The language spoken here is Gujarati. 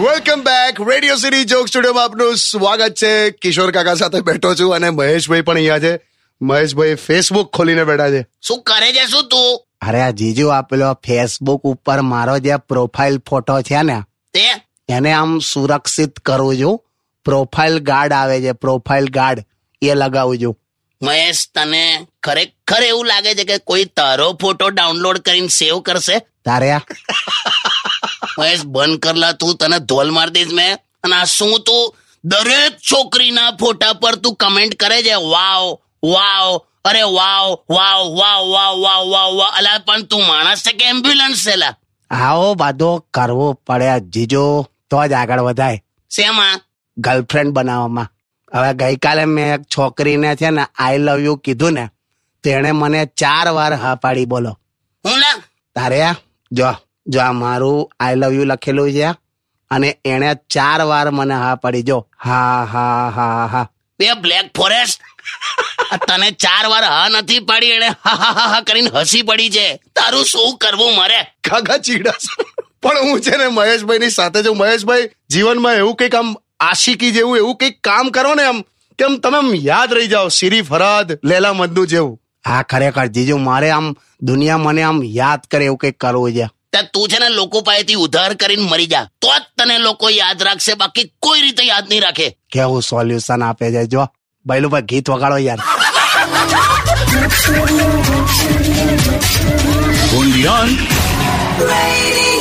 Welcome back radio city joke સ્ટુડિયોમાં આપનું સ્વાગત છે. કિશોર કાકા સાથે બેઠો છું અને મહેશભાઈ પણ અહીંયા છે. મહેશભાઈ ફેસબુક ખોલીને બેઠા છે. શું કરે છે? શું તું? અરે આ જીજુ આપેલો ફેસબુક ઉપર મારો જે પ્રોફાઇલ ફોટો છે ને તે? એને આમ સુરક્ષિત કરું છું. પ્રોફાઇલ ગાર્ડ આવે છે. પ્રોફાઇલ ગાર્ડ એ લગાવું છું. મહેશ તને ખરેખર એવું લાગે છે કે કોઈ તારો ફોટો ડાઉનલોડ કરીને સેવ કરશે? તારે આ? મહેશ બંધ કરલા તું તને ધોલ માર દઈશ મેં. અને આ શું તું? દરેક છોકરીના ફોટા પર તું કમેન્ટ કરે છે વાવ વાવ અરે વાવ વાવ વાવ વાવ વાવ વાવ વાવ. અલા પણ તું માણસ છે કે એમ્બ્યુલન્સ છે લા આવો બાદો કરવો પડે જીજો. તો જ આગળ વધાય. શેમાં? ગર્લફ્રેન્ડ બનાવવામાં. હવે ગઈકાલે મેં એક છોકરીને છે ને આઈ લવ યુ કીધું ને તેણે મને ચાર વાર હા પાડી બોલો. હું લા? તારે જો. જો આ મારું આઈ લવ યુ લખેલું છે અને એણે ચાર વાર મને હા પડી. જો હા હા હા હા. બે બ્લેક ફોરેસ્ટ તને ચાર વાર હા નથી પાડી એને હા હા હા કરીને હસી પડી છે. તારું શું કરવું મારે? કાકા ચીડાશ પણ હું છે ને મહેશભાઈ ની સાથે છું. મહેશભાઈ જીવનમાં એવું કંઈક આમ આશિકી જેવું એવું કંઈક કામ કરો ને આમ કેમ તમે આમ યાદ રહી જાઓ. સિરી ફરાદ લેલા મજનુ જેવું. હા ખરેખર જીજુ મારે આમ દુનિયા મને આમ યાદ કરે એવું કંઈક કરવું છે. તે તું છે ને લોકો પાસેથી ઉધાર કરીને મરી જા. તો જ તને લોકો યાદ રાખશે. બાકી કોઈ રીતે યાદ નહીં રાખે. કેવું સોલ્યુશન આપે છે જો. ભાઈલું ભાઈ ગીત વગાડો યાર. Radio